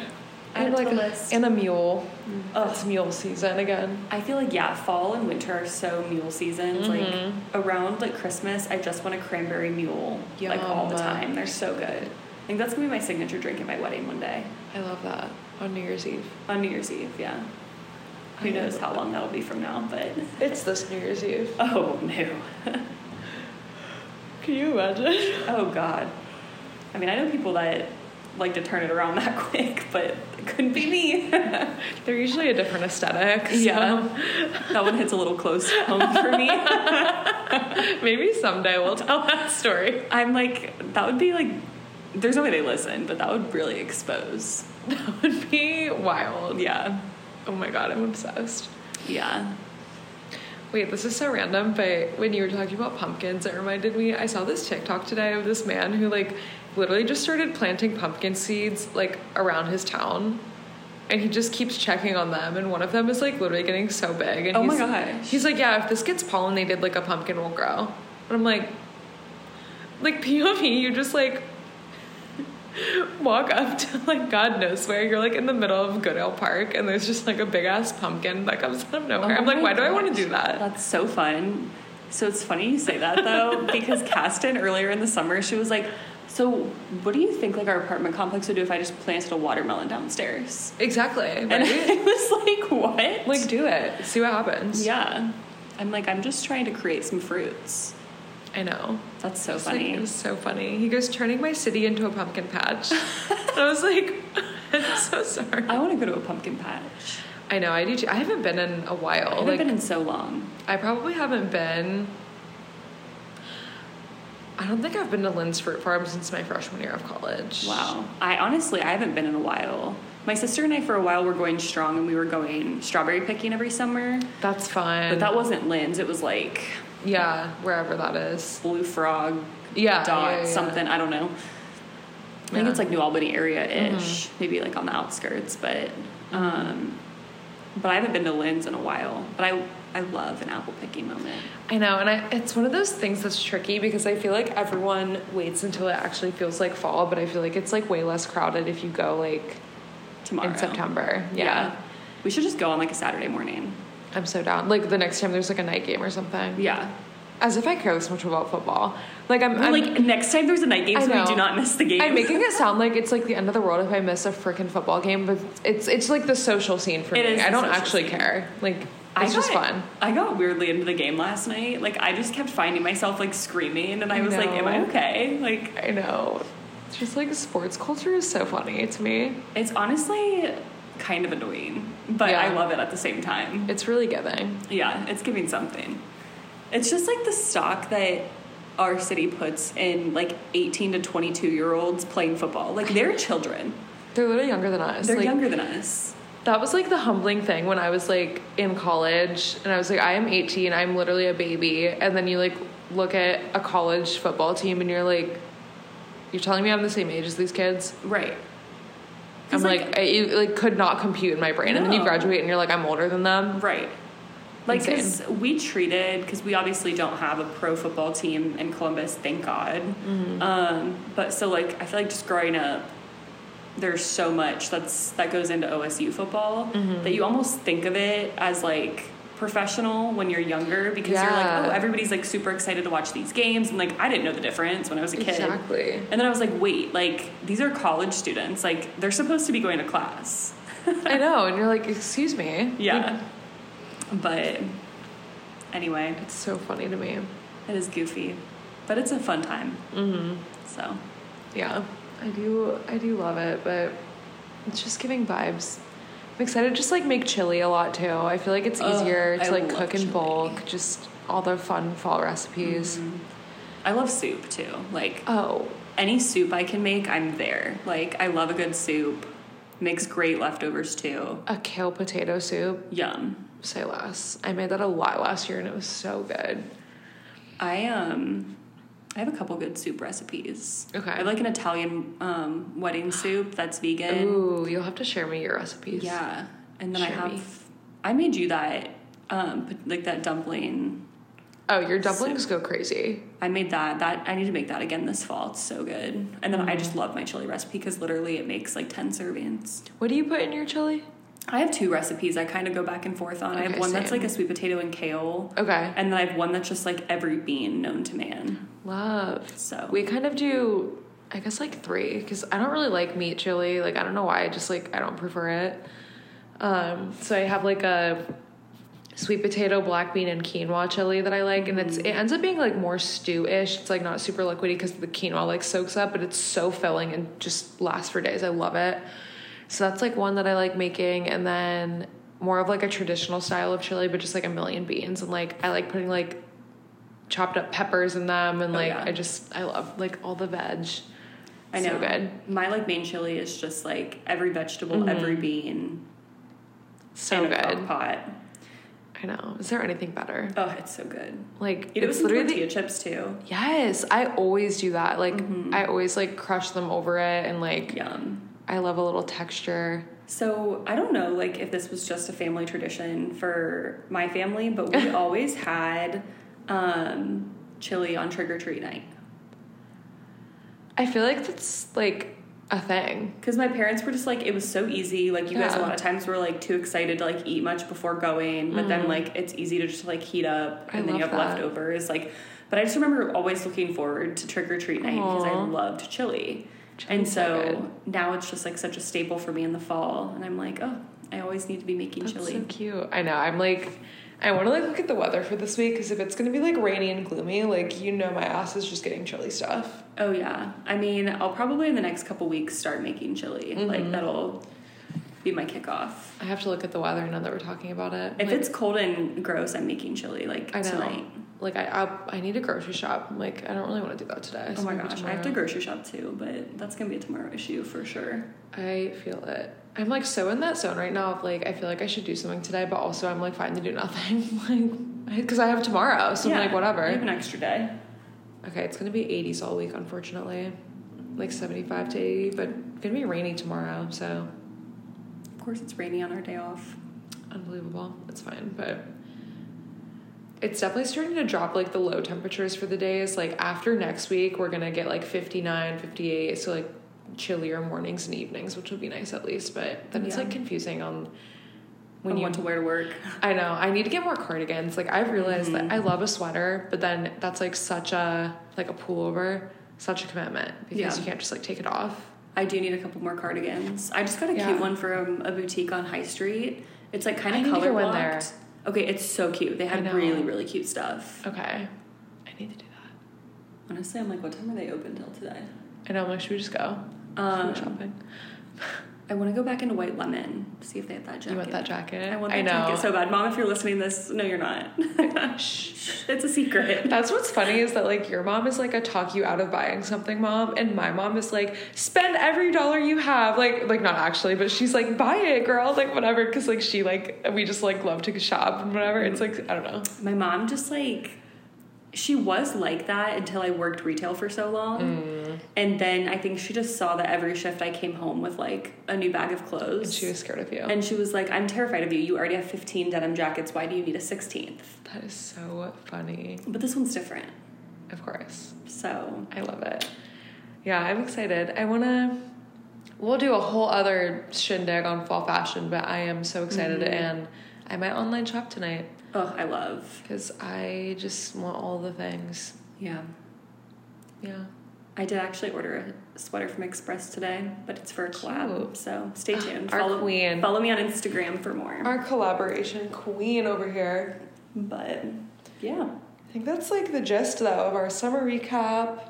Add like a- and a mule. Ugh. It's mule season again. I feel like yeah, fall and winter are so mule seasons. Mhm. Like around like Christmas, I just want a cranberry mule like all the time. They're so good. I think that's gonna be my signature drink at my wedding one day I love that on New Year's Eve. on New Year's Eve. Yeah. Who I knows how long that'll be from now? But It's this New Year's Eve. oh no, Can you imagine? oh god. I mean, I know people that like to turn it around that quick, but it couldn't be me. They're usually a different aesthetic. so Yeah. that one hits a little close to home for me. Maybe someday we'll tell that story. I'm like, that would be like, there's no way they listen, but that would really expose. That would be wild. Yeah. Oh my god, I'm obsessed. Yeah. Wait, this is so random, but when you were talking about pumpkins, it reminded me I saw this TikTok today of this man who like literally just started planting pumpkin seeds like around his town. And he just keeps checking on them, and one of them is like literally getting so big. And Oh my gosh. He's like, yeah, if this gets pollinated, like a pumpkin will grow. And I'm like, like POV, you just like walk up to like God knows where. You're like in the middle of Goodale Park, and there's just like a big ass pumpkin that comes out of nowhere. Oh I'm like, why do I want to do that? That's so fun. So it's funny you say that though, because Caston earlier in the summer, she was like, So what do you think like our apartment complex would do if I just planted a watermelon downstairs? Exactly. And Right? I was like, What? like, do it. See what happens. Yeah. I'm like, I'm just trying to create some fruits. I know. That's so It's like- funny. it was so funny. He goes, turning my city into a pumpkin patch. I was like, I'm so sorry. I want to go to a pumpkin patch. I know, I do too. I haven't been in a while. I haven't like, been in so long. I probably haven't been. I don't think I've been to Lynd's Fruit Farm since my freshman year of college. Wow. I honestly, I haven't been in a while. My sister and I, for a while, were going strong and we were going strawberry picking every summer. That's fun. But that wasn't Lynd's. It was like yeah, wherever that is. Blue Frog, Yeah, Dot, yeah, yeah. something. I don't know. I think it's like New Albany area ish, maybe like on the outskirts. But, um, but I haven't been to Lynd's in a while. But I, I love an apple picking moment. I know, and I, it's one of those things that's tricky because I feel like everyone waits until it actually feels like fall, but I feel like it's like way less crowded if you go like Tomorrow in September. Yeah. we should just go on like a Saturday morning. I'm so down. Like the next time there's like a night game or something. Yeah. As if I care this much about football. Like I'm, Well, I'm like next time there's a night game, I so we do not miss the game. I'm making it sound like it's like the end of the world if I miss a freaking football game, but it's it's like the social scene for It me. I don't actually scene. care. Like I it's just got- fun. I got weirdly into the game last night. Like I just kept finding myself like screaming, and I I was like, "Am I okay?" Like I know. It's just like sports culture is so funny to me. it's honestly kind of annoying, but Yeah. I love it at the same time. It's really giving. Yeah, it's giving something. It's just like the stock that our city puts in like 18 to 22 year olds playing football. Like they're children. They're literally younger than us. They're like, younger than us. That was like the humbling thing when I was like in college and I was like, I am 18, I'm literally a baby. And then you like look at a college football team and you're like, you're telling me I'm the same age as these kids? Right. I'm like, I, it like could not compute in my brain. And then you graduate and you're like, I'm older than them. Right. Like, because we treated, because we obviously don't have a pro football team in Columbus, thank God. Mm-hmm. Um, but so, like, I feel like just growing up, there's so much that's that goes into OSU football Mm-hmm. that you almost think of it as like professional when you're younger because you're like, oh, everybody's like super excited to watch these games, and like I didn't know the difference when I was a kid. Exactly. And then I was like, wait, like these are college students, like they're supposed to be going to class. I know. And you're like, excuse me. Yeah. But anyway, It's so funny to me. it is goofy, but it's a fun time. Mm-hmm. So Yeah. I do I do love it, but it's just giving vibes. I'm excited to just like make chili a lot too. I feel like it's Ugh, easier I to like love cook in chili. bulk, just all the fun fall recipes. I love soup too. Like Oh, any soup I can make, I'm there. Like I love a good soup. Makes great leftovers too. a kale potato soup. Yum. Say less. I made that a lot last year and it was so good. I um I have a couple good soup recipes. Okay. I have like an Italian um, wedding soup that's vegan. Ooh, you'll have to share me your recipes. Yeah, and then I have me. I made you that um, like that dumpling Oh, your dumplings go crazy. I made that. That I need to make that again this fall. It's so good. And then I just love my chili recipe because literally it makes like ten servings. What do you put in your chili? I have two recipes I kind of go back and forth on. I have Okay, one that's like a sweet potato and kale, Okay. and then I have one that's just like every bean known to man. Love. So We kind of do, I guess, like three because I don't really like meat chili. Like I don't know why. I just like I don't prefer it. Um, so I have like a sweet potato, black bean, and quinoa chili that I like, and it's it ends up being like more stew-ish. It's like not super liquidy because the quinoa like soaks up, but it's so filling and just lasts for days. I love it. So that's like one that I like making, and then more of like a traditional style of chili, but just like a million beans, and like I like putting like chopped up peppers in them, and Oh, like yeah. I just I love like all the veg. I know So good. my like main chili is just like every vegetable, every bean, So in a good. pot. I know. Is there anything better? Oh, it's so good. Like Eat it some literally tortilla the, chips too. yes. I always do that. Like Mm-hmm. I always like crush them over it, and like Yum. I love a little texture. So I don't know, like if this was just a family tradition for my family, but we always had um, chili on trick or treat night. I feel like that's like a thing. Because my parents were just like, it was so easy. Like you guys, a lot of times were like too excited to like eat much before going, but then like it's easy to just like heat up Mm. I and then you have that. leftovers. Like, but I just remember always looking forward to trick or treat night because I loved chili. and so so now it's just like such a staple for me in the fall, and I'm like, oh, I always need to be making That's chili. so cute. I know. I'm like, I want to like look at the weather for this week because if it's gonna be like rainy and gloomy, like you know, my ass is just getting chili stuff. Oh yeah. I mean, I'll probably in the next couple weeks start making chili. Mm-hmm. Like that'll be my kickoff. I have to look at the weather now that we're talking about it. If Like, it's cold and gross, I'm making chili like I know. tonight. Like I, I, I need a grocery shop. Like I don't really want to do that today. Oh so my maybe gosh, I have to grocery shop too, but that's gonna be a tomorrow issue for sure. I feel it. I'm like so in that zone right now of like I feel like I should do something today, but also I'm like fine to do nothing, like because I have tomorrow, so I'm like whatever. You have an extra day. Okay, it's gonna be 80s all week, unfortunately, like 75 to 80, but gonna be rainy tomorrow, so Of course, it's rainy on our day off. unbelievable. It's fine, but it's definitely starting to drop like the low temperatures for the days. Like after next week, we're gonna get like 59, 58, so like chillier mornings and evenings, which will be nice at least. But then it's like confusing on When when you want to wear to work. I know. I need to get more cardigans. Like I've realized Mm-hmm. that I love a sweater, but then that's like such a like a pullover, such a commitment because Yeah. you can't just like take it off. I do need a couple more cardigans. I just got a Yeah. cute one from a boutique on High Street. It's like kind of color blocked. Okay, it's so cute. They had really really cute stuff. Okay. I need to do that. Honestly, I'm like, what time are they open till today? I know. Like, should we just go? Um, shopping? I want to go back into White Lemon. See if they have that jacket. You want that jacket? I want that I jacket so bad. Mom, if you're listening to this, no, you're not. Shh. it's a secret. That's what's funny is that like your mom is like a talk you out of buying something mom, and my mom is like spend every dollar you have. Like like not actually, but she's like buy it, girl. Like whatever, because like she like we just like love to shop and whatever. It's like I don't know. My mom just like she was like that until I worked retail for so long. Mm. And then I think she just saw that every shift I came home with like a new bag of And clothes. she was scared of you. And she was like, I'm terrified of you. You already have 15 denim jackets. Why do you need a 16th? That is so funny. But this one's different. Of course. So, I love it. Yeah, I'm excited. I want to. We'll do a whole other shindig on fall fashion, but I am so excited Mm-hmm. and I might online shop tonight oh, I love. because I just want all the things. Yeah. Yeah. I did actually order a sweater from Express today, but it's for a collab. Cute. So stay tuned. Our follow, queen. Follow me on Instagram for more. Our collaboration queen over here. but yeah. I think that's like the gist though of our summer recap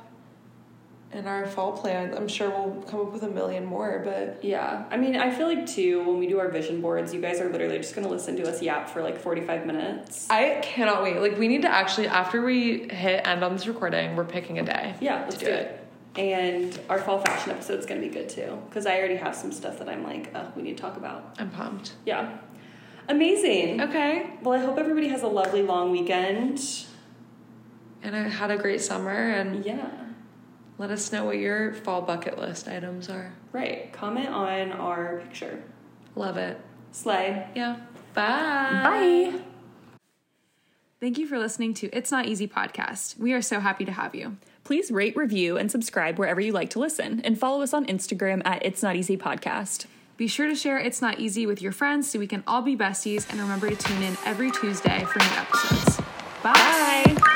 and our fall plans. I'm sure we'll come up with a million more, but Yeah, I mean, I feel like too when we do our vision boards, you guys are literally just gonna listen to us yap for like forty five minutes. I cannot wait. Like we need to actually after we hit end on this recording, we're picking a day. Yeah, let's do do it. it. And our fall fashion episode is gonna be good too, because I already have some stuff that I'm like, oh, we need to talk about. I'm pumped. Yeah, amazing. Okay. Well, I hope everybody has a lovely long weekend. And I had a great summer and Yeah, let us know what your fall bucket list items are. right. Comment on our picture. Love it. Slay. Yeah. Bye. Bye. Thank you for listening to It's Not Easy podcast. We are so happy to have you. Please rate, review, and subscribe wherever you like to listen, and follow us on Instagram at It's Not Easy Podcast. Be sure to share It's Not Easy with your friends so we can all be besties, and remember to tune in every Tuesday for new episodes. Bye. Bye.